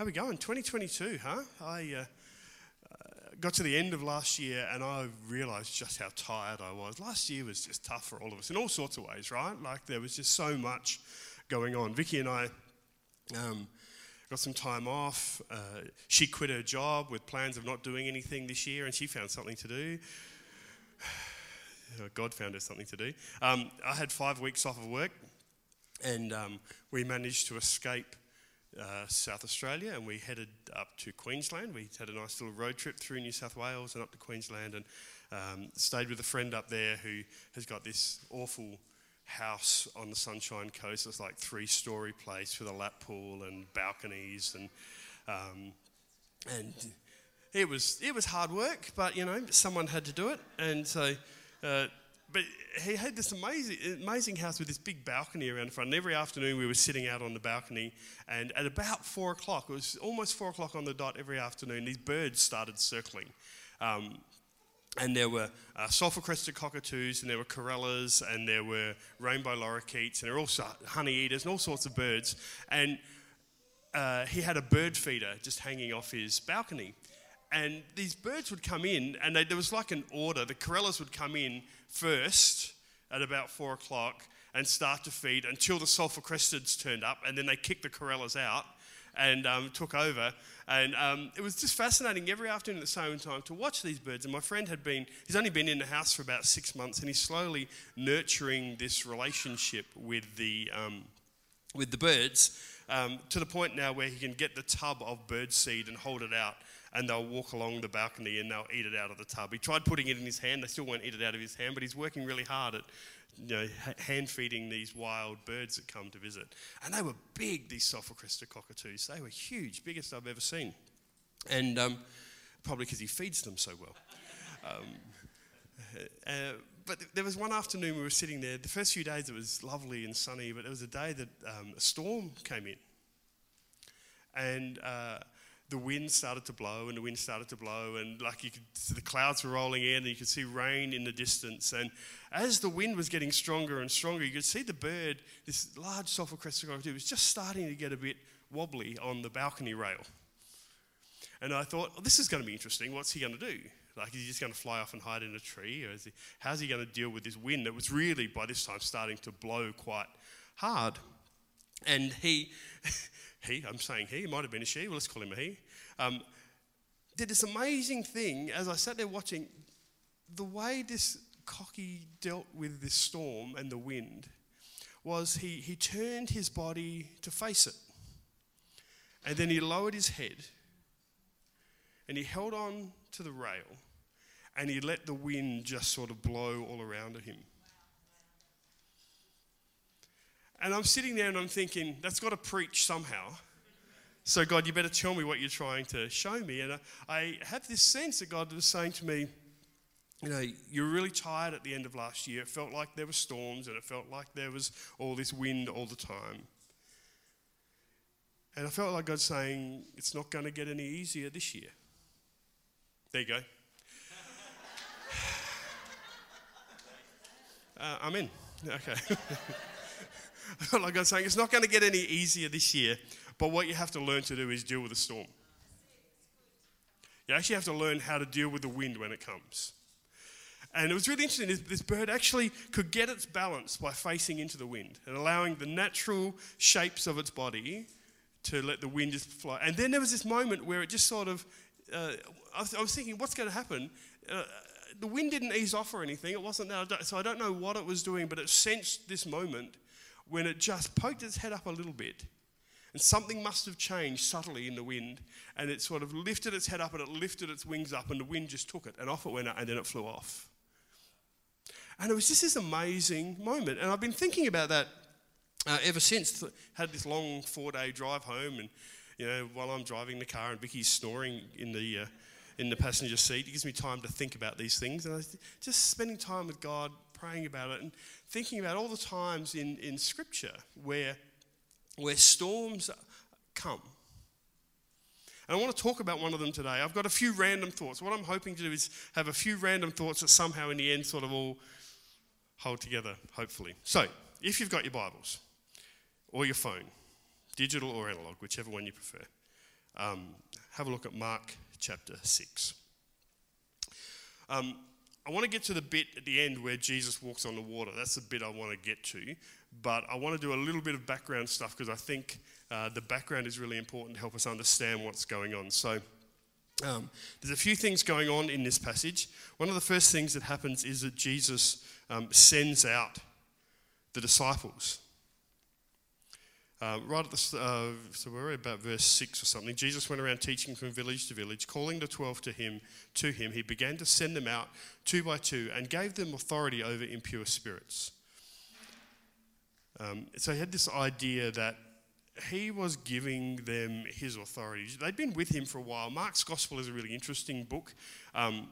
how we going? 2022, huh? I uh, got to the end of last year and I realized just how tired I was. Last year was just tough for all of us in all sorts of ways, right? Like there was just so much going on. Vicky and I um, got some time off. Uh, she quit her job with plans of not doing anything this year and she found something to do. God found her something to do. Um, I had five weeks off of work and um, we managed to escape uh, South Australia and we headed up to Queensland. We had a nice little road trip through New South Wales and up to Queensland and um, stayed with a friend up there who has got this awful house on the Sunshine Coast. It's like three story place with a lap pool and balconies and um, and it was it was hard work, but you know someone had to do it, and so. Uh, but he had this amazing, amazing house with this big balcony around the front. And every afternoon we were sitting out on the balcony, and at about four o'clock, it was almost four o'clock on the dot every afternoon, these birds started circling. Um, and there were uh, sulfur crested cockatoos, and there were corellas, and there were rainbow lorikeets, and there were also honey eaters, and all sorts of birds. And uh, he had a bird feeder just hanging off his balcony. And these birds would come in, and they, there was like an order. The corellas would come in first at about four o'clock and start to feed until the sulfur cresteds turned up, and then they kicked the corellas out and um, took over. And um, it was just fascinating every afternoon at the same time to watch these birds. And my friend had been, he's only been in the house for about six months, and he's slowly nurturing this relationship with the, um, with the birds um, to the point now where he can get the tub of bird seed and hold it out and they'll walk along the balcony and they'll eat it out of the tub. He tried putting it in his hand, they still won't eat it out of his hand, but he's working really hard at you know, hand feeding these wild birds that come to visit. And they were big, these sulfur crested cockatoos. They were huge, biggest I've ever seen. And um, probably because he feeds them so well. Um, uh, but there was one afternoon we were sitting there. The first few days it was lovely and sunny, but there was a day that um, a storm came in. And uh, the wind started to blow and the wind started to blow and like you could the clouds were rolling in and you could see rain in the distance. And as the wind was getting stronger and stronger you could see the bird this large sulfur crested cockatoo was just starting to get a bit wobbly on the balcony rail. And i thought well, this is going to be interesting. What's he going to do? Like is he just going to fly off and hide in a tree? Or is he, how's he going to deal with this wind that was really by this time starting to blow quite hard? And he he, I'm saying he, it might have been a she, well, let's call him a he, um, did this amazing thing as I sat there watching the way this cocky dealt with this storm and the wind was he, he turned his body to face it. And then he lowered his head and he held on to the rail and he let the wind just sort of blow all around him. And I'm sitting there and I'm thinking, that's got to preach somehow. So, God, you better tell me what you're trying to show me. And I, I have this sense that God was saying to me, you know, you're really tired at the end of last year. It felt like there were storms and it felt like there was all this wind all the time. And I felt like God saying, it's not going to get any easier this year. There you go. uh, I'm in. Okay. I like God saying, it's not going to get any easier this year, but what you have to learn to do is deal with the storm. You actually have to learn how to deal with the wind when it comes. And it was really interesting. This, this, bird actually could get its balance by facing into the wind and allowing the natural shapes of its body to let the wind just fly. And then there was this moment where it just sort of, uh, I, was, I, was, thinking, what's going to happen? Uh, the wind didn't ease off or anything. It wasn't that. So I don't know what it was doing, but it sensed this moment when it just poked its head up a little bit. And something must have changed subtly in the wind. And it sort of lifted its head up and it lifted its wings up, and the wind just took it. And off it went, and then it flew off. And it was just this amazing moment. And I've been thinking about that uh, ever since. Had this long four day drive home, and you know, while I'm driving the car and Vicky's snoring in the uh, in the passenger seat, it gives me time to think about these things. And I just spending time with God, praying about it, and thinking about all the times in, in Scripture where, where storms come. And I want to talk about one of them today. I've got a few random thoughts. What I'm hoping to do is have a few random thoughts that somehow in the end sort of all hold together, hopefully. So, if you've got your Bibles or your phone, digital or analog, whichever one you prefer, um, have a look at Mark chapter 6. Um, I want to get to the bit at the end where Jesus walks on the water. That's the bit I want to get to. But I want to do a little bit of background stuff because I think uh, the background is really important to help us understand what's going on. So, um, there's a few things going on in this passage. One of the first things that happens is that Jesus um, sends out the disciples. Uh, right at the uh, so we're about verse six or something. Jesus went around teaching from village to village, calling the twelve to him. To him, he began to send them out two by two and gave them authority over impure spirits. Um, so he had this idea that he was giving them his authority. They'd been with him for a while. Mark's Gospel is a really interesting book. Um,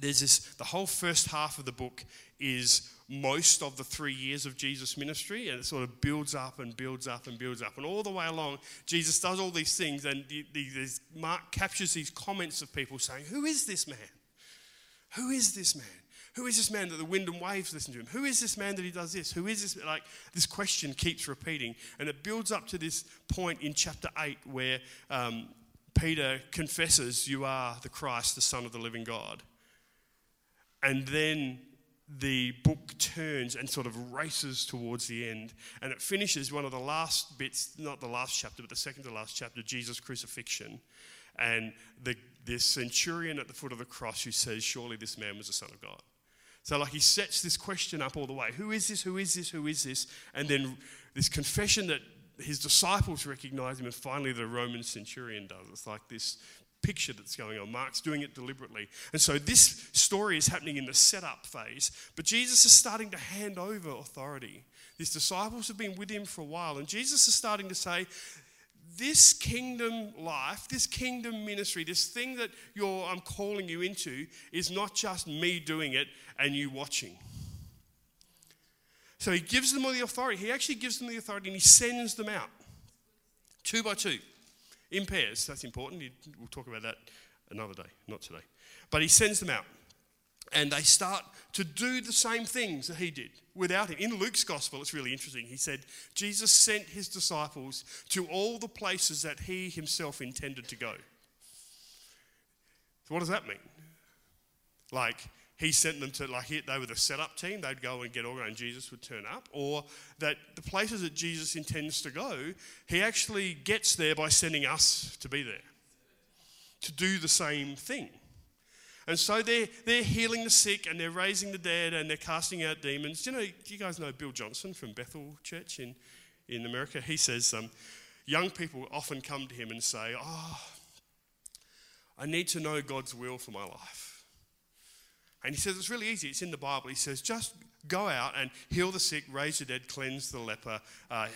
there's this, the whole first half of the book is most of the three years of Jesus' ministry, and it sort of builds up and builds up and builds up. And all the way along, Jesus does all these things, and the, the, Mark captures these comments of people saying, Who is this man? Who is this man? Who is this man that the wind and waves listen to him? Who is this man that he does this? Who is this? Like, this question keeps repeating. And it builds up to this point in chapter 8 where um, Peter confesses, You are the Christ, the Son of the living God. And then the book turns and sort of races towards the end. And it finishes one of the last bits, not the last chapter, but the second to last chapter, Jesus' crucifixion. And the, the centurion at the foot of the cross who says, Surely this man was the Son of God. So, like, he sets this question up all the way Who is this? Who is this? Who is this? And then this confession that his disciples recognize him, and finally the Roman centurion does. It's like this picture that's going on. Mark's doing it deliberately. And so this story is happening in the setup phase, but Jesus is starting to hand over authority. His disciples have been with him for a while, and Jesus is starting to say, this kingdom life, this kingdom ministry, this thing that you're, I'm calling you into is not just me doing it and you watching. So he gives them all the authority. He actually gives them the authority and he sends them out two by two in pairs. That's important. We'll talk about that another day, not today. But he sends them out and they start to do the same things that he did without him. In Luke's gospel, it's really interesting. He said, Jesus sent his disciples to all the places that he himself intended to go. So, what does that mean? Like, he sent them to, like, they were the setup team, they'd go and get organized, and Jesus would turn up. Or that the places that Jesus intends to go, he actually gets there by sending us to be there, to do the same thing. And so they're, they're healing the sick and they're raising the dead and they're casting out demons. You know, you guys know Bill Johnson from Bethel Church in, in America? He says um, young people often come to him and say, Oh, I need to know God's will for my life. And he says it's really easy. It's in the Bible. He says, just go out and heal the sick, raise the dead, cleanse the leper, uh,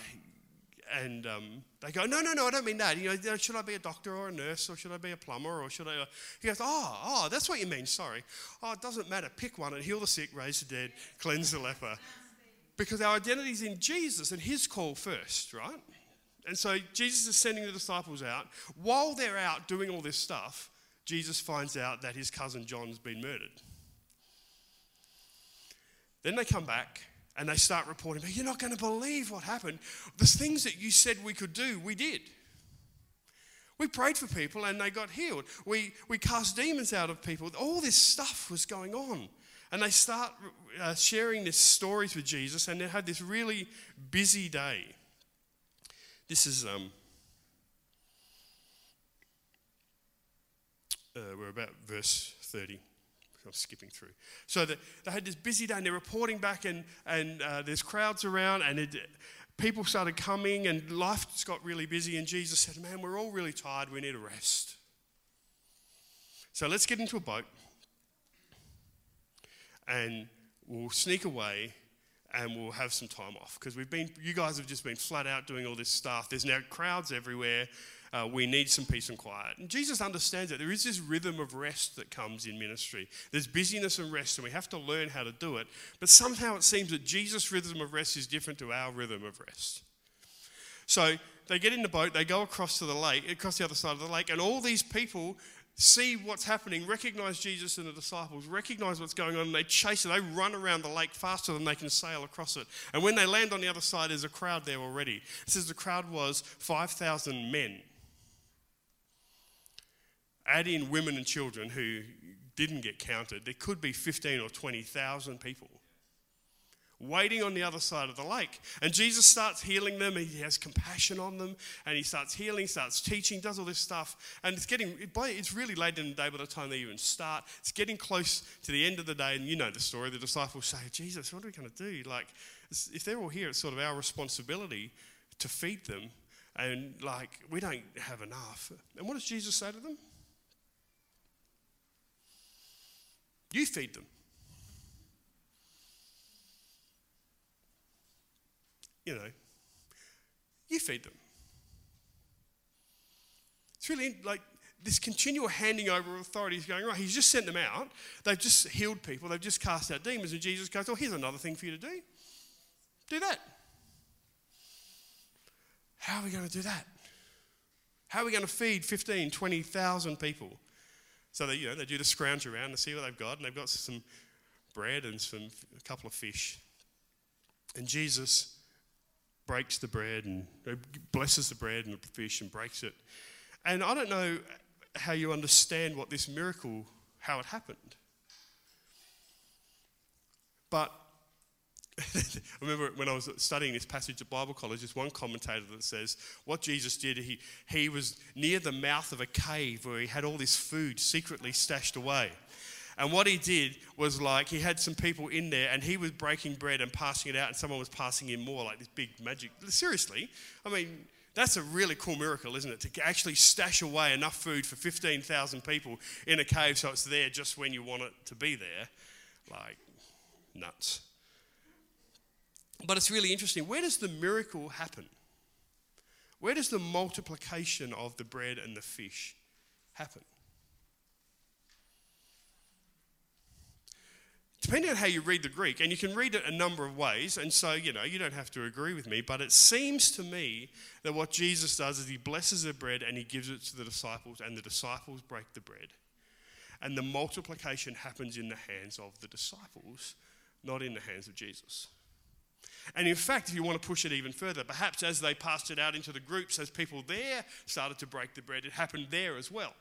and um, they go, no, no, no, I don't mean that. You know, should I be a doctor or a nurse or should I be a plumber or should I? Uh, he goes, oh, oh, that's what you mean. Sorry. Oh, it doesn't matter. Pick one and heal the sick, raise the dead, cleanse the leper. Because our identity is in Jesus and His call first, right? And so Jesus is sending the disciples out. While they're out doing all this stuff, Jesus finds out that his cousin John's been murdered. Then they come back and they start reporting, You're not going to believe what happened. The things that you said we could do, we did. We prayed for people and they got healed. We, we cast demons out of people. All this stuff was going on. And they start uh, sharing these stories with Jesus, and they had this really busy day. This is, um, uh, we're about verse 30. I'm skipping through. So the, they had this busy day and they're reporting back, and, and uh, there's crowds around, and it, people started coming, and life just got really busy. And Jesus said, Man, we're all really tired. We need a rest. So let's get into a boat and we'll sneak away and we'll have some time off because we've been you guys have just been flat out doing all this stuff there's now crowds everywhere uh, we need some peace and quiet. And Jesus understands that there is this rhythm of rest that comes in ministry. There's busyness and rest, and we have to learn how to do it. But somehow it seems that Jesus' rhythm of rest is different to our rhythm of rest. So they get in the boat, they go across to the lake, across the other side of the lake, and all these people see what's happening, recognize Jesus and the disciples, recognize what's going on, and they chase it. They run around the lake faster than they can sail across it. And when they land on the other side, there's a crowd there already. It says the crowd was 5,000 men. Add in women and children who didn't get counted, there could be 15 or 20,000 people waiting on the other side of the lake. And Jesus starts healing them, he has compassion on them, and he starts healing, starts teaching, does all this stuff. And it's getting, it's really late in the day by the time they even start. It's getting close to the end of the day, and you know the story. The disciples say, Jesus, what are we going to do? Like, if they're all here, it's sort of our responsibility to feed them. And like, we don't have enough. And what does Jesus say to them? You feed them. you know, you feed them. It's really like this continual handing over of authority is going, right, he's just sent them out. They've just healed people. They've just cast out demons. And Jesus goes, oh, here's another thing for you to do. Do that. How are we going to do that? How are we going to feed 15, 20,000 people? So they, you know, they do the scrounge around to see what they've got, and they've got some bread and some a couple of fish. And Jesus breaks the bread and blesses the bread and the fish and breaks it. And I don't know how you understand what this miracle, how it happened. But I remember when I was studying this passage at Bible college, there's one commentator that says what Jesus did, he, he was near the mouth of a cave where he had all this food secretly stashed away. And what he did was like he had some people in there and he was breaking bread and passing it out, and someone was passing him more, like this big magic. Seriously, I mean, that's a really cool miracle, isn't it? To actually stash away enough food for 15,000 people in a cave so it's there just when you want it to be there. Like, nuts. But it's really interesting. Where does the miracle happen? Where does the multiplication of the bread and the fish happen? depending on how you read the Greek, and you can read it a number of ways, and so, you know, you don't have to agree with me, but it seems to me that what Jesus does is he blesses the bread and he gives it to the disciples, and the disciples break the bread. And the multiplication happens in the hands of the disciples, not in the hands of Jesus. And in fact, if you want to push it even further, perhaps as they passed it out into the groups, as people there started to break the bread, it happened there as well.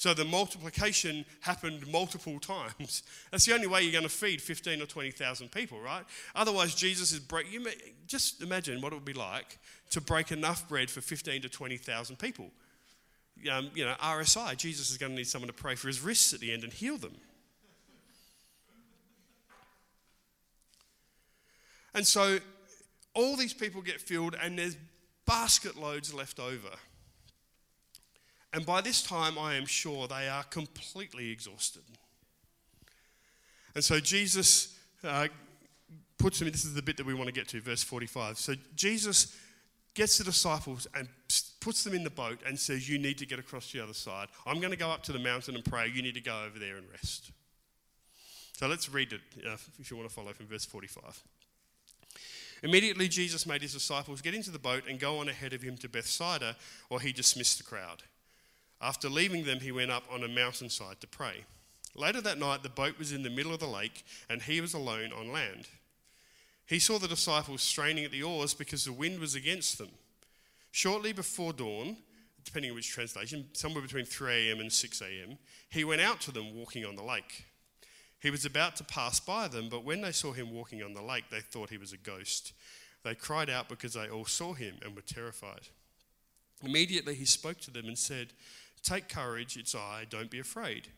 So the multiplication happened multiple times. That's the only way you're going to feed 15 or 20,000 people, right? Otherwise, Jesus is break. You may, just imagine what it would be like to break enough bread for 15 to 20,000 people. Um, you know, RSI, Jesus is going to need someone to pray for his wrists at the end and heal them. And so all these people get filled, and there's basket loads left over. And by this time, I am sure they are completely exhausted. And so Jesus uh, puts them, this is the bit that we want to get to, verse 45. So Jesus gets the disciples and puts them in the boat and says, You need to get across the other side. I'm going to go up to the mountain and pray. You need to go over there and rest. So let's read it uh, if you want to follow from verse 45. Immediately, Jesus made his disciples get into the boat and go on ahead of him to Bethsaida, while he dismissed the crowd. After leaving them, he went up on a mountainside to pray. Later that night, the boat was in the middle of the lake, and he was alone on land. He saw the disciples straining at the oars because the wind was against them. Shortly before dawn, depending on which translation, somewhere between 3 a.m. and 6 a.m., he went out to them walking on the lake. He was about to pass by them, but when they saw him walking on the lake, they thought he was a ghost. They cried out because they all saw him and were terrified. Immediately he spoke to them and said, Take courage, it's I, don't be afraid.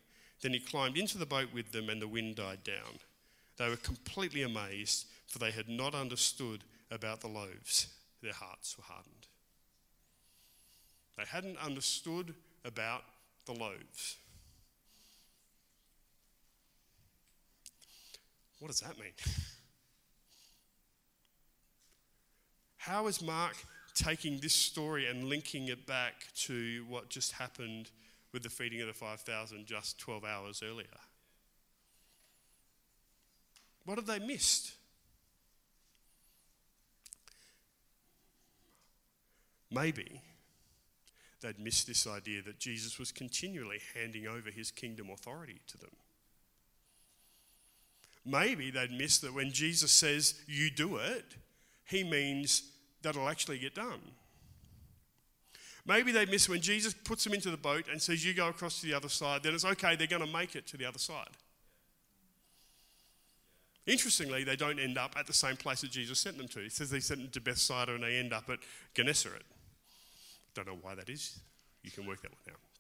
Then he climbed into the boat with them, and the wind died down. They were completely amazed, for they had not understood about the loaves. Their hearts were hardened. They hadn't understood about the loaves. What does that mean? How is Mark taking this story and linking it back to what just happened with the feeding of the 5,000 just 12 hours earlier. What have they missed? Maybe they'd missed this idea that Jesus was continually handing over his kingdom authority to them. Maybe they'd miss that when Jesus says, You do it, he means that'll actually get done. Maybe they miss when Jesus puts them into the boat and says, You go across to the other side, then it's okay, they're going to make it to the other side. Interestingly, they don't end up at the same place that Jesus sent them to. He says they sent them to Bethsaida and they end up at Gennesaret. Don't know why that is. You can work that one out.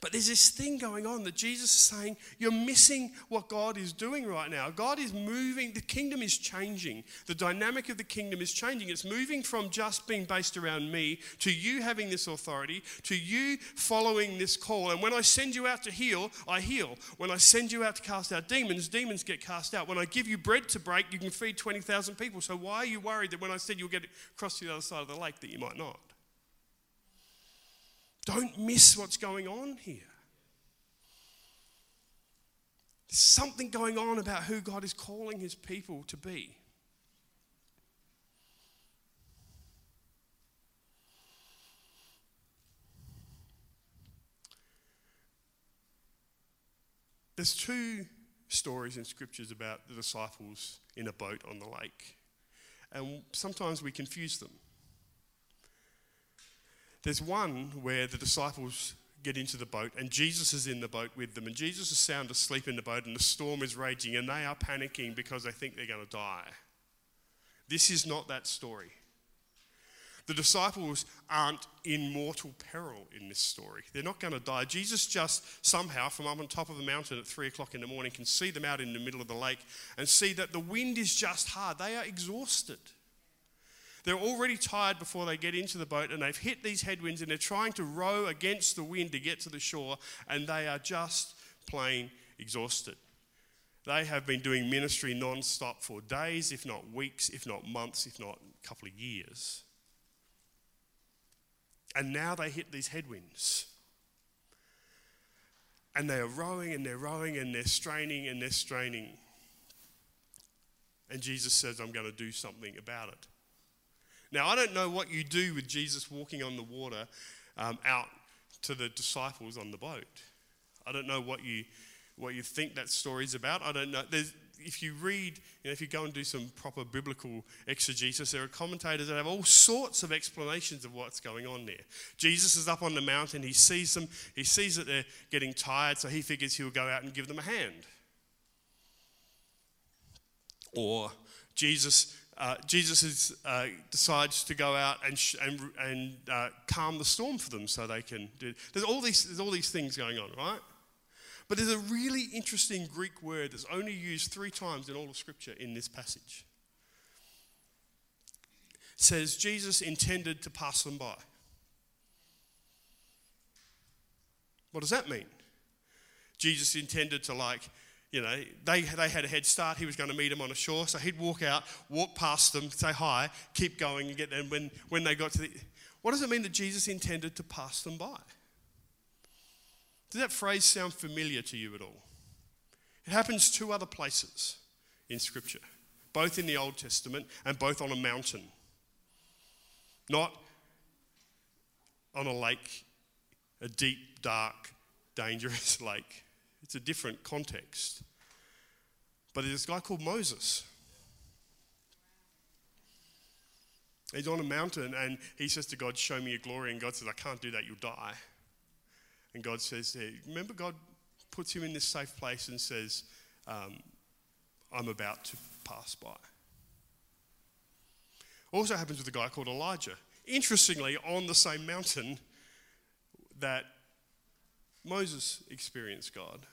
But there's this thing going on that Jesus is saying, you're missing what God is doing right now. God is moving, the kingdom is changing. The dynamic of the kingdom is changing. It's moving from just being based around me to you having this authority, to you following this call. And when I send you out to heal, I heal. When I send you out to cast out demons, demons get cast out. When I give you bread to break, you can feed 20,000 people. So why are you worried that when I said you'll get across to the other side of the lake that you might not? Don't miss what's going on here. There's something going on about who God is calling his people to be. There's two stories in scriptures about the disciples in a boat on the lake, and sometimes we confuse them. There's one where the disciples get into the boat and Jesus is in the boat with them, and Jesus is sound asleep in the boat, and the storm is raging, and they are panicking because they think they're going to die. This is not that story. The disciples aren't in mortal peril in this story. They're not going to die. Jesus just somehow, from up on top of the mountain at three o'clock in the morning, can see them out in the middle of the lake and see that the wind is just hard. They are exhausted. They're already tired before they get into the boat and they've hit these headwinds and they're trying to row against the wind to get to the shore and they are just plain exhausted. They have been doing ministry non stop for days, if not weeks, if not months, if not a couple of years. And now they hit these headwinds. And they are rowing and they're rowing and they're straining and they're straining. And Jesus says, I'm going to do something about it. Now, I don't know what you do with Jesus walking on the water um, out to the disciples on the boat. I don't know what you, what you think that story's about. I don't know. There's, if you read, you know, if you go and do some proper biblical exegesis, there are commentators that have all sorts of explanations of what's going on there. Jesus is up on the mountain, he sees them, he sees that they're getting tired, so he figures he'll go out and give them a hand. Or Jesus uh, Jesus is, uh, decides to go out and, sh- and, and uh, calm the storm for them so they can do there's all, these, there's all these things going on, right? But there's a really interesting Greek word that's only used three times in all of Scripture in this passage. It says Jesus intended to pass them by. What does that mean? Jesus intended to, like, you know, they, they had a head start. He was going to meet them on a shore. So he'd walk out, walk past them, say hi, keep going, and get. And when, when they got to the. What does it mean that Jesus intended to pass them by? Does that phrase sound familiar to you at all? It happens two other places in Scripture, both in the Old Testament and both on a mountain. Not on a lake, a deep, dark, dangerous lake. It's a different context. But there's this guy called Moses. He's on a mountain and he says to God, Show me your glory. And God says, I can't do that, you'll die. And God says, hey, Remember, God puts him in this safe place and says, um, I'm about to pass by. Also happens with a guy called Elijah. Interestingly, on the same mountain that Moses experienced God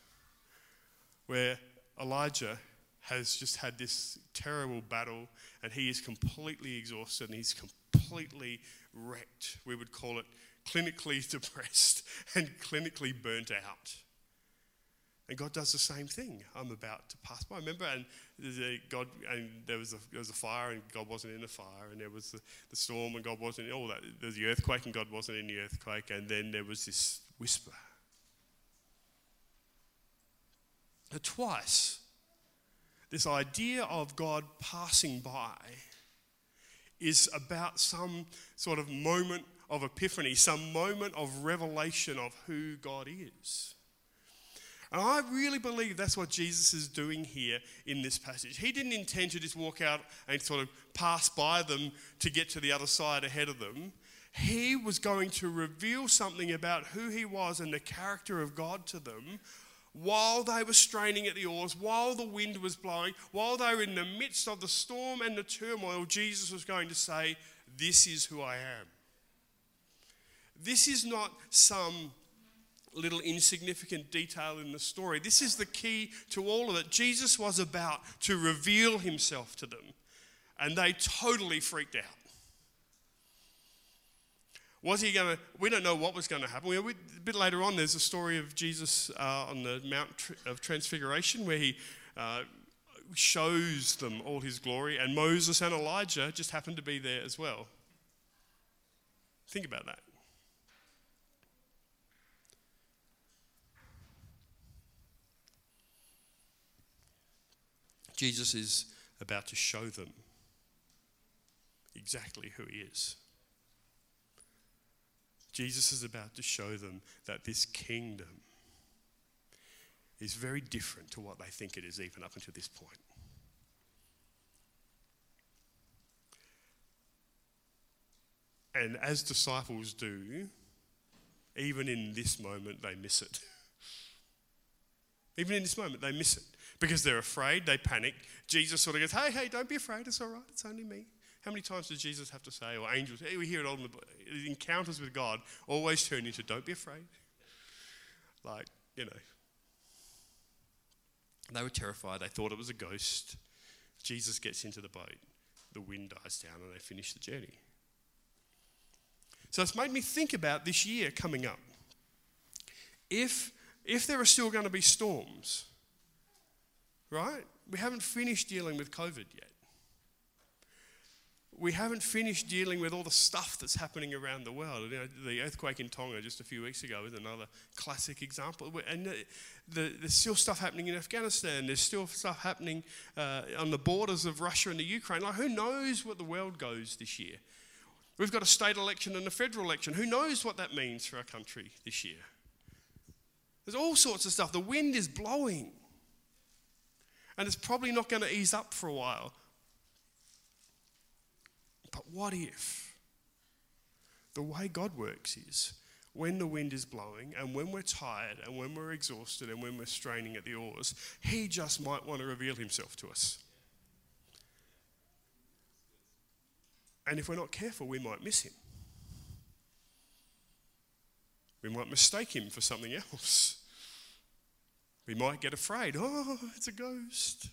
where Elijah has just had this terrible battle and he is completely exhausted and he's completely wrecked. We would call it clinically depressed and clinically burnt out. And God does the same thing. I'm about to pass by. Remember, and God, and there was a there was a fire, and God wasn't in the fire, and there was the, the storm, and God wasn't in all that. There was the earthquake, and God wasn't in the earthquake, and then there was this whisper twice, this idea of God passing by is about some sort of moment of epiphany, some moment of revelation of who God is. And I really believe that's what Jesus is doing here in this passage. He didn't intend to just walk out and sort of pass by them to get to the other side ahead of them. He was going to reveal something about who he was and the character of God to them while they were straining at the oars, while the wind was blowing, while they were in the midst of the storm and the turmoil. Jesus was going to say, This is who I am. This is not some little insignificant detail in the story. This is the key to all of it. Jesus was about to reveal himself to them, and they totally freaked out. Was he going to? We don't know what was going to happen. We, we, a bit later on, there's a story of Jesus uh, on the Mount of Transfiguration where he uh, shows them all his glory, and Moses and Elijah just happened to be there as well. Think about that. Jesus is about to show them exactly who he is. Jesus is about to show them that this kingdom is very different to what they think it is, even up until this point. And as disciples do, even in this moment, they miss it. even in this moment, they miss it because they're afraid, they panic. Jesus sort of goes, Hey, hey, don't be afraid, it's all right, it's only me. How many times does Jesus have to say, or angels, we hear it all in the encounters with God, always turn into, Don't be afraid. Like, you know. They were terrified, they thought it was a ghost. Jesus gets into the boat, the wind dies down, and they finish the journey. So it's made me think about this year coming up. If, if there are still going to be storms, right? We haven't finished dealing with COVID yet. We haven't finished dealing with all the stuff that's happening around the world. You know, the earthquake in Tonga just a few weeks ago is another classic example. And the, the, there's still stuff happening in Afghanistan. There's still stuff happening uh, on the borders of Russia and the Ukraine. Like, who knows what the world goes this year? We've got a state election and a federal election. Who knows what that means for our country this year? There's all sorts of stuff. The wind is blowing and it's probably not going to ease up for a while. But what if the way God works is when the wind is blowing and when we're tired and when we're exhausted and when we're straining at the oars, He just might want to reveal Himself to us. And if we're not careful, we might miss Him. We might mistake Him for something else. We might get afraid. Oh, it's a ghost.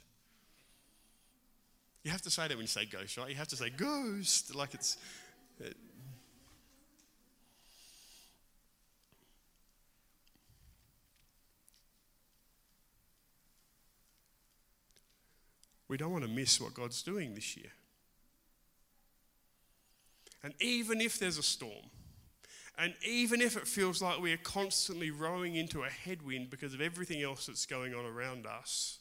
You have to say that when you say ghost, right? You have to say ghost, like it's. It, we don't want to miss what God's doing this year. And even if there's a storm, and even if it feels like we are constantly rowing into a headwind because of everything else that's going on around us,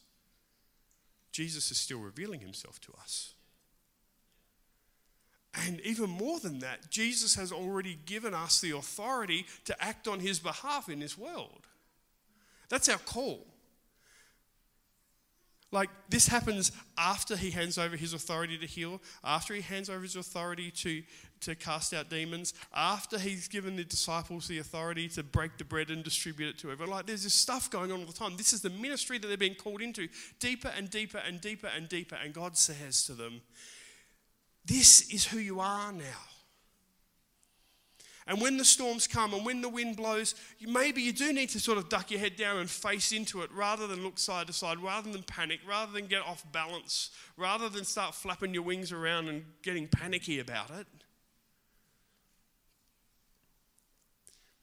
Jesus is still revealing himself to us. And even more than that, Jesus has already given us the authority to act on his behalf in this world. That's our call. Like, this happens after he hands over his authority to heal, after he hands over his authority to, to cast out demons, after he's given the disciples the authority to break the bread and distribute it to everyone. Like, there's this stuff going on all the time. This is the ministry that they're being called into, deeper and deeper and deeper and deeper. And God says to them, This is who you are now. And when the storms come and when the wind blows, maybe you do need to sort of duck your head down and face into it rather than look side to side, rather than panic, rather than get off balance, rather than start flapping your wings around and getting panicky about it.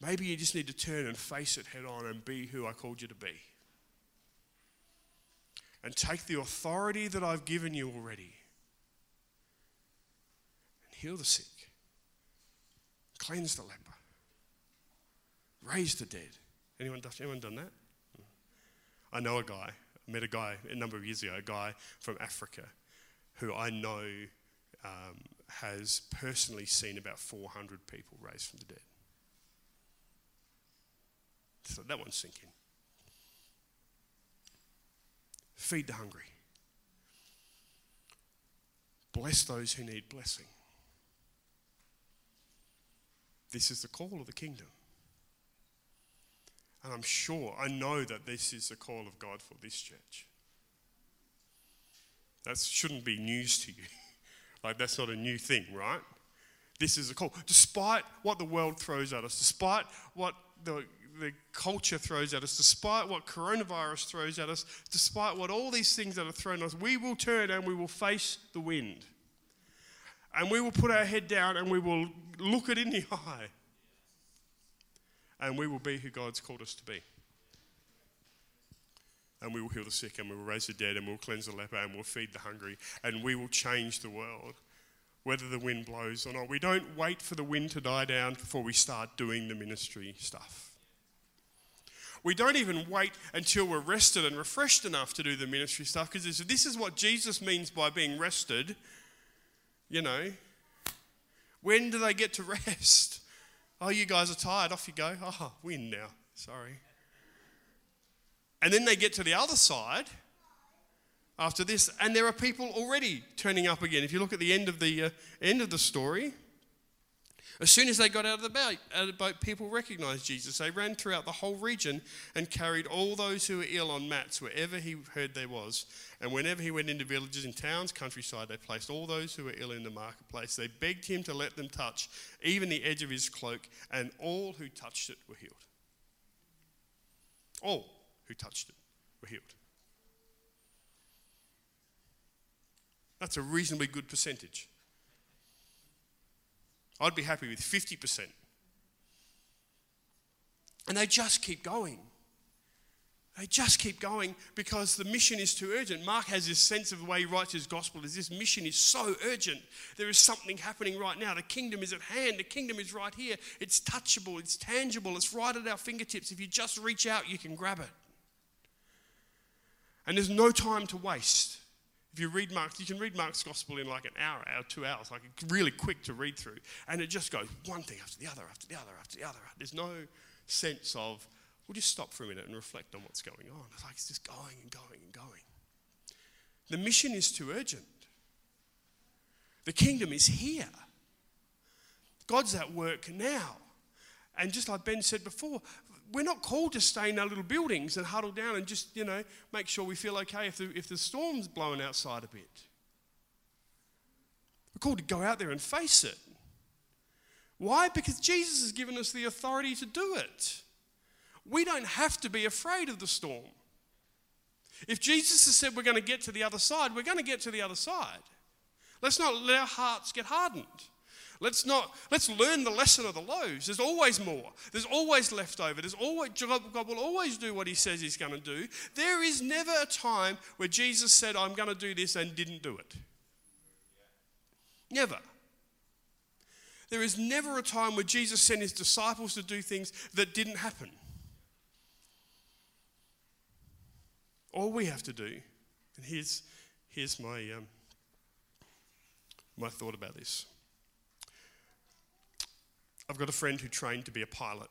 Maybe you just need to turn and face it head on and be who I called you to be. And take the authority that I've given you already and heal the sick cleanse the leper, raise the dead. Anyone, anyone done that? I know a guy, I met a guy a number of years ago, a guy from Africa who I know um, has personally seen about 400 people raised from the dead. So that one's sinking. Feed the hungry. Bless those who need blessing. this is the call of the kingdom. And I'm sure, I know that this is the call of God for this church. That shouldn't be news to you. like, that's not a new thing, right? This is a call. Despite what the world throws at us, despite what the, the culture throws at us, despite what coronavirus throws at us, despite what all these things that are thrown at us, we will turn and we will face the wind. And we will put our head down and we will look it in the eye. And we will be who God's called us to be. And we will heal the sick and we will raise the dead and we'll cleanse the leper and we'll feed the hungry and we will change the world whether the wind blows or not. We don't wait for the wind to die down before we start doing the ministry stuff. We don't even wait until we're rested and refreshed enough to do the ministry stuff because if this is what Jesus means by being rested. You know, when do they get to rest? Oh, you guys are tired. Off you go. Oh, win now. Sorry. And then they get to the other side after this, and there are people already turning up again. If you look at the end of the uh, end of the story, as soon as they got out of the boat, people recognized Jesus. They ran throughout the whole region and carried all those who were ill on mats wherever he heard there was. And whenever he went into villages and towns, countryside, they placed all those who were ill in the marketplace. They begged him to let them touch even the edge of his cloak, and all who touched it were healed. All who touched it were healed. That's a reasonably good percentage. I'd be happy with 50%. And they just keep going. They just keep going because the mission is too urgent. Mark has this sense of the way he writes his gospel is this mission is so urgent. There is something happening right now. The kingdom is at hand. The kingdom is right here. It's touchable, it's tangible, it's right at our fingertips. If you just reach out, you can grab it. And there's no time to waste. If you read Mark, you can read Mark's gospel in like an hour, hour, two hours, like really quick to read through. And it just goes one thing after the other, after the other, after the other. There's no sense of, we'll just stop for a minute and reflect on what's going on. It's like it's just going and going and going. The mission is too urgent. The kingdom is here. God's at work now. And just like Ben said before, we're not called to stay in our little buildings and huddle down and just, you know, make sure we feel okay if the, if the storm's blowing outside a bit. We're called to go out there and face it. Why? Because Jesus has given us the authority to do it. We don't have to be afraid of the storm. If Jesus has said we're going to get to the other side, we're going to get to the other side. Let's not let our hearts get hardened. Let's not let's learn the lesson of the loaves. There's always more. There's always leftover. There's always God will always do what He says He's going to do. There is never a time where Jesus said, "I'm going to do this" and didn't do it. Never. There is never a time where Jesus sent His disciples to do things that didn't happen. All we have to do, and here's here's my um, my thought about this. I've got a friend who trained to be a pilot.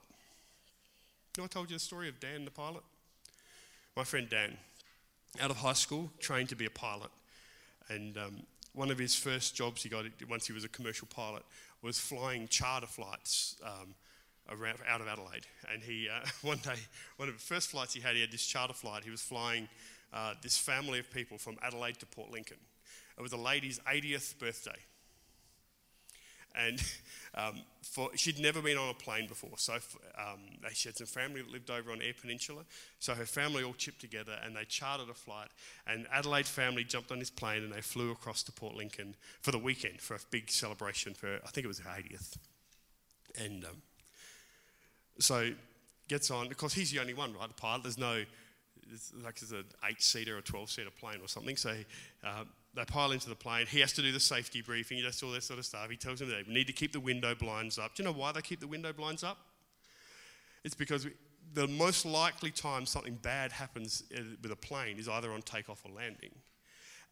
You know, I told you the story of Dan the pilot? My friend Dan, out of high school, trained to be a pilot. And um, one of his first jobs he got once he was a commercial pilot was flying charter flights um, around, out of Adelaide. And he, uh, one day, one of the first flights he had, he had this charter flight. He was flying uh, this family of people from Adelaide to Port Lincoln. It was a lady's 80th birthday. And um, for, she'd never been on a plane before. So um, she had some family that lived over on Eyre Peninsula. So her family all chipped together and they chartered a flight. And Adelaide family jumped on this plane and they flew across to Port Lincoln for the weekend for a big celebration for, I think it was her 80th. And um, so gets on, because he's the only one, right? The pilot, there's no, it's like it's an eight seater or 12 seater plane or something. So uh, they pile into the plane. He has to do the safety briefing. He does all that sort of stuff. He tells them they need to keep the window blinds up. Do you know why they keep the window blinds up? It's because the most likely time something bad happens uh, with a plane is either on takeoff or landing.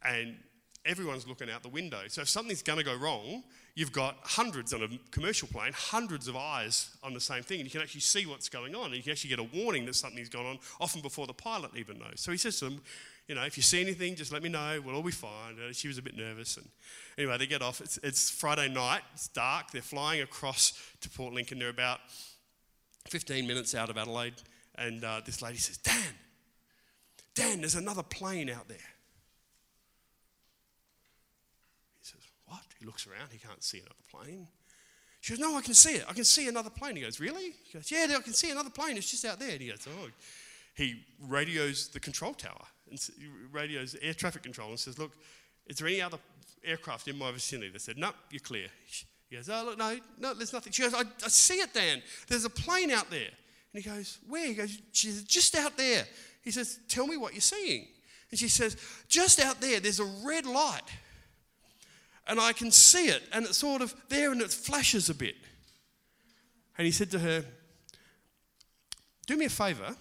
And everyone's looking out the window. So if something's going to go wrong, you've got hundreds on a commercial plane, hundreds of eyes on the same thing, and you can actually see what's going on, and you can actually get a warning that something's gone on, often before the pilot even knows. So he says to them, you know, if you see anything, just let me know. We'll all be fine. Uh, she was a bit nervous. And anyway, they get off. It's, it's Friday night. It's dark. They're flying across to Port Lincoln. They're about 15 minutes out of Adelaide. And uh, this lady says, Dan, Dan, there's another plane out there. He says, What? He looks around. He can't see another plane. She goes, No, I can see it. I can see another plane. He goes, Really? He goes, Yeah, I can see another plane. It's just out there. And he goes, Oh. He radios the control tower and radios air traffic control and says, Look, is there any other aircraft in my vicinity? They said, No, nope, you're clear. He goes, Oh, look, no, no, there's nothing. She goes, I, I see it, Dan. There's a plane out there. And he goes, Where? He goes, She says, just out there. He says, Tell me what you're seeing. And she says, Just out there, there's a red light. And I can see it. And it's sort of there and it flashes a bit. And he said to her, Do me a favor.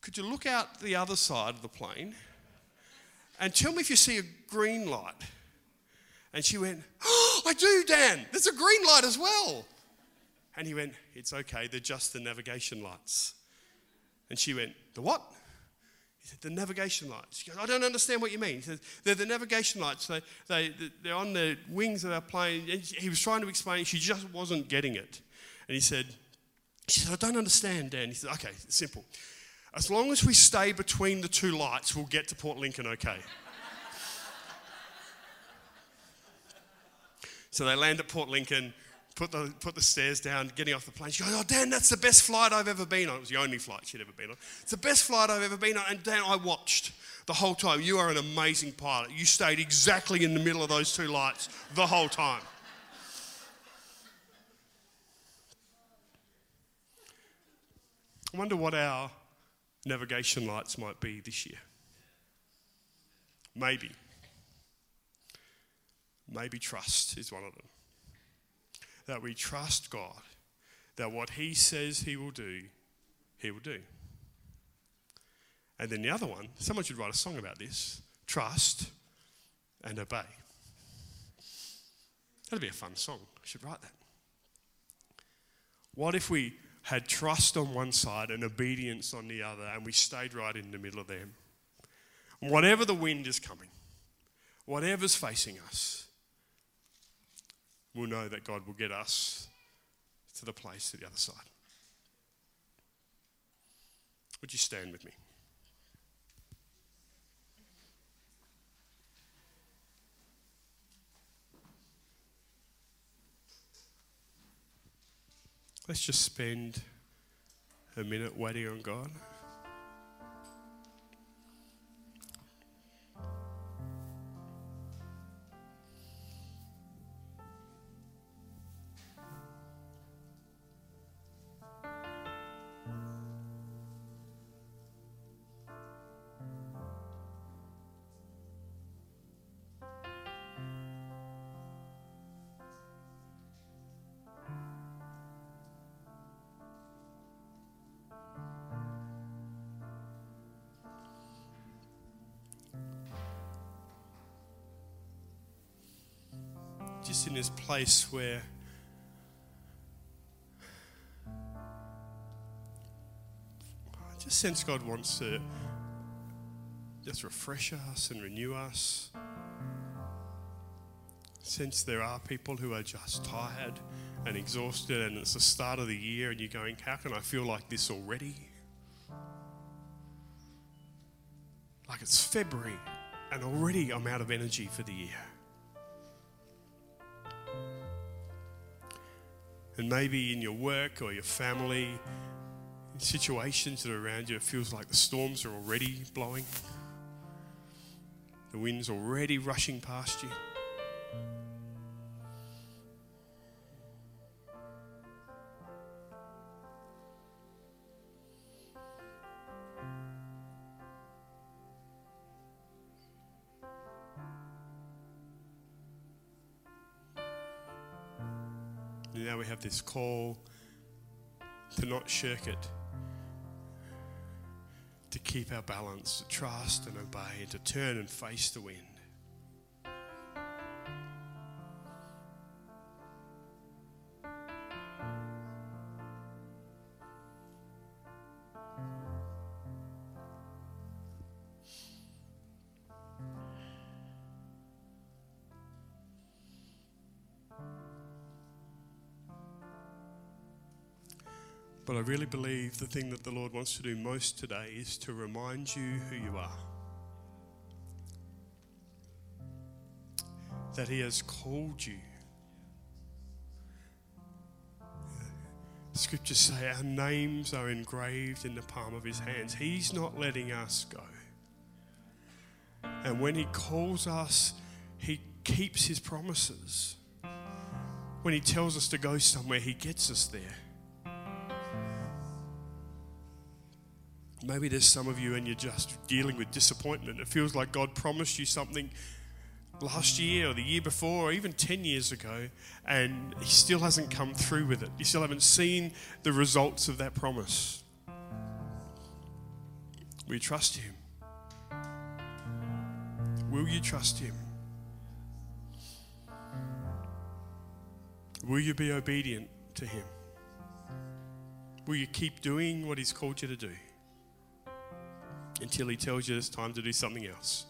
Could you look out the other side of the plane and tell me if you see a green light? And she went, oh, I do, Dan. There's a green light as well. And he went, It's okay. They're just the navigation lights. And she went, The what? The navigation lights. She goes, I don't understand what you mean. He said, They're the navigation lights. They, they, they're on the wings of our plane. And he was trying to explain, she just wasn't getting it. And he said, She said, I don't understand, Dan. He said, Okay, simple. As long as we stay between the two lights, we'll get to Port Lincoln okay. so they land at Port Lincoln, put the, put the stairs down, getting off the plane. She goes, Oh, Dan, that's the best flight I've ever been on. It was the only flight she'd ever been on. It's the best flight I've ever been on. And Dan, I watched the whole time. You are an amazing pilot. You stayed exactly in the middle of those two lights the whole time. I wonder what our navigation lights might be this year. Maybe. Maybe trust is one of them. That we trust God, that what He says He will do, He will do. And then the other one, someone should write a song about this trust and obey. That'd be a fun song. I should write that. What if we had trust on one side and obedience on the other, and we stayed right in the middle of them. Whatever the wind is coming, whatever's facing us, we'll know that God will get us to the place to the other side. Would you stand with me? Let's just spend a minute waiting on God. Just in this place where I just sense God wants to just refresh us and renew us. Since there are people who are just tired and exhausted, and it's the start of the year, and you're going, How can I feel like this already? Like it's February, and already I'm out of energy for the year. And maybe in your work or your family, situations that are around you, it feels like the storms are already blowing, the wind's already rushing past you. Have this call to not shirk it, to keep our balance, to trust and obey, and to turn and face the wind. But I really believe the thing that the Lord wants to do most today is to remind you who you are. That He has called you. Scriptures say our names are engraved in the palm of His hands. He's not letting us go. And when He calls us, He keeps His promises. When He tells us to go somewhere, He gets us there. Maybe there's some of you and you're just dealing with disappointment. It feels like God promised you something last year or the year before or even 10 years ago and He still hasn't come through with it. You still haven't seen the results of that promise. Will you trust Him? Will you trust Him? Will you be obedient to Him? Will you keep doing what He's called you to do? Until he tells you it's time to do something else.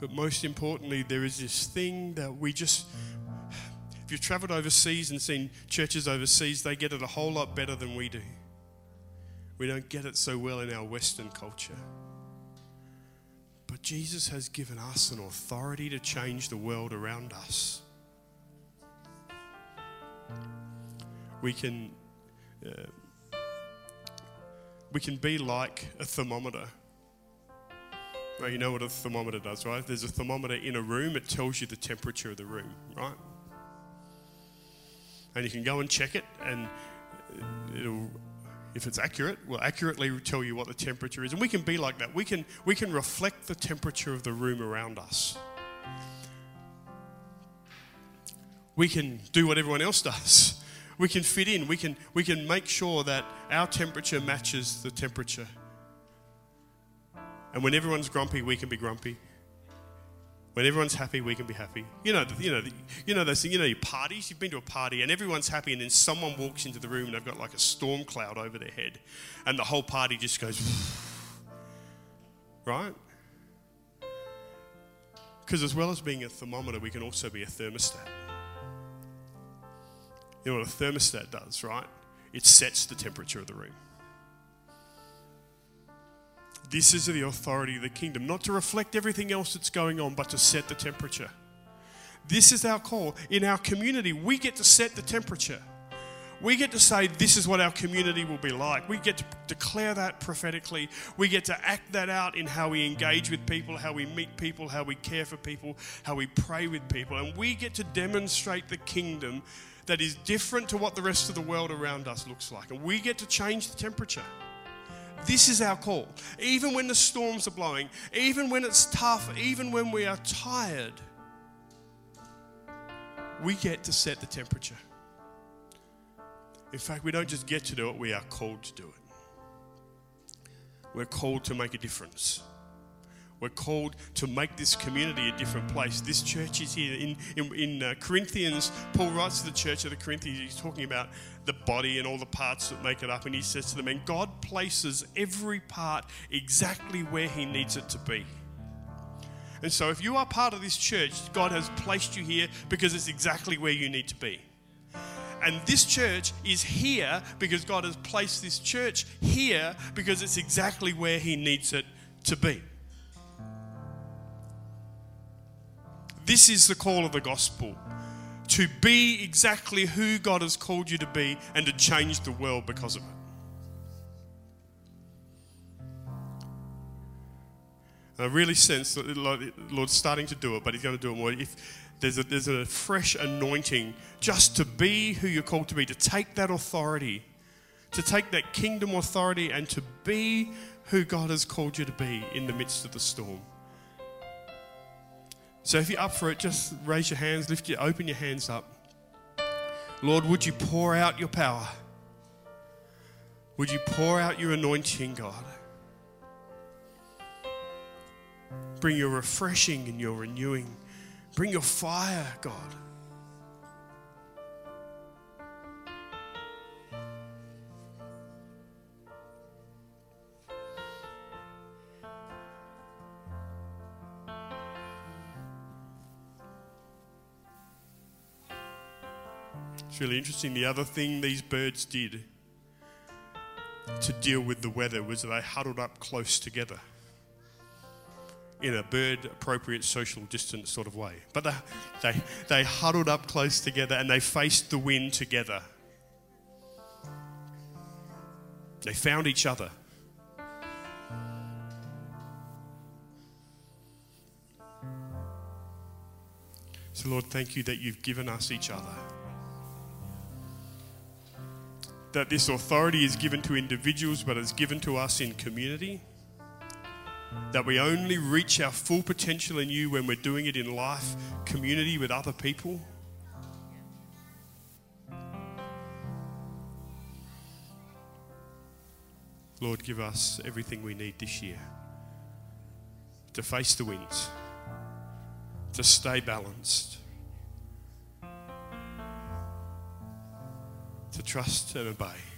But most importantly, there is this thing that we just, if you've traveled overseas and seen churches overseas, they get it a whole lot better than we do. We don't get it so well in our Western culture. But Jesus has given us an authority to change the world around us. We can, uh, we can be like a thermometer. Well, you know what a thermometer does, right? There's a thermometer in a room, it tells you the temperature of the room, right? And you can go and check it, and it'll if it's accurate, will accurately tell you what the temperature is. And we can be like that. We can, we can reflect the temperature of the room around us. We can do what everyone else does. We can fit in. We can, we can make sure that our temperature matches the temperature. And when everyone's grumpy, we can be grumpy. When everyone's happy, we can be happy. You know, you know, you know those things. You know, your parties. You've been to a party and everyone's happy, and then someone walks into the room and they've got like a storm cloud over their head, and the whole party just goes, right? Because as well as being a thermometer, we can also be a thermostat. You know what a thermostat does, right? It sets the temperature of the room. This is the authority of the kingdom, not to reflect everything else that's going on, but to set the temperature. This is our call. In our community, we get to set the temperature. We get to say, This is what our community will be like. We get to declare that prophetically. We get to act that out in how we engage with people, how we meet people, how we care for people, how we pray with people. And we get to demonstrate the kingdom that is different to what the rest of the world around us looks like. And we get to change the temperature. This is our call. Even when the storms are blowing, even when it's tough, even when we are tired, we get to set the temperature. In fact, we don't just get to do it, we are called to do it. We're called to make a difference. We're called to make this community a different place. This church is here. In, in, in uh, Corinthians, Paul writes to the church of the Corinthians, he's talking about the body and all the parts that make it up. And he says to them, and God places every part exactly where he needs it to be. And so, if you are part of this church, God has placed you here because it's exactly where you need to be. And this church is here because God has placed this church here because it's exactly where He needs it to be. This is the call of the gospel to be exactly who God has called you to be and to change the world because of it. And I really sense that the Lord's starting to do it, but He's going to do it more. If there's a, there's a fresh anointing just to be who you're called to be, to take that authority, to take that kingdom authority, and to be who God has called you to be in the midst of the storm. So if you're up for it, just raise your hands, lift your, open your hands up. Lord, would you pour out your power? Would you pour out your anointing, God? Bring your refreshing and your renewing. Bring your fire, God. It's really interesting. The other thing these birds did to deal with the weather was they huddled up close together in a bird appropriate social distance sort of way. But they, they, they huddled up close together and they faced the wind together. They found each other. So, Lord, thank you that you've given us each other. That this authority is given to individuals, but is given to us in community. That we only reach our full potential in you when we're doing it in life, community with other people. Lord, give us everything we need this year to face the winds, to stay balanced, to trust and obey.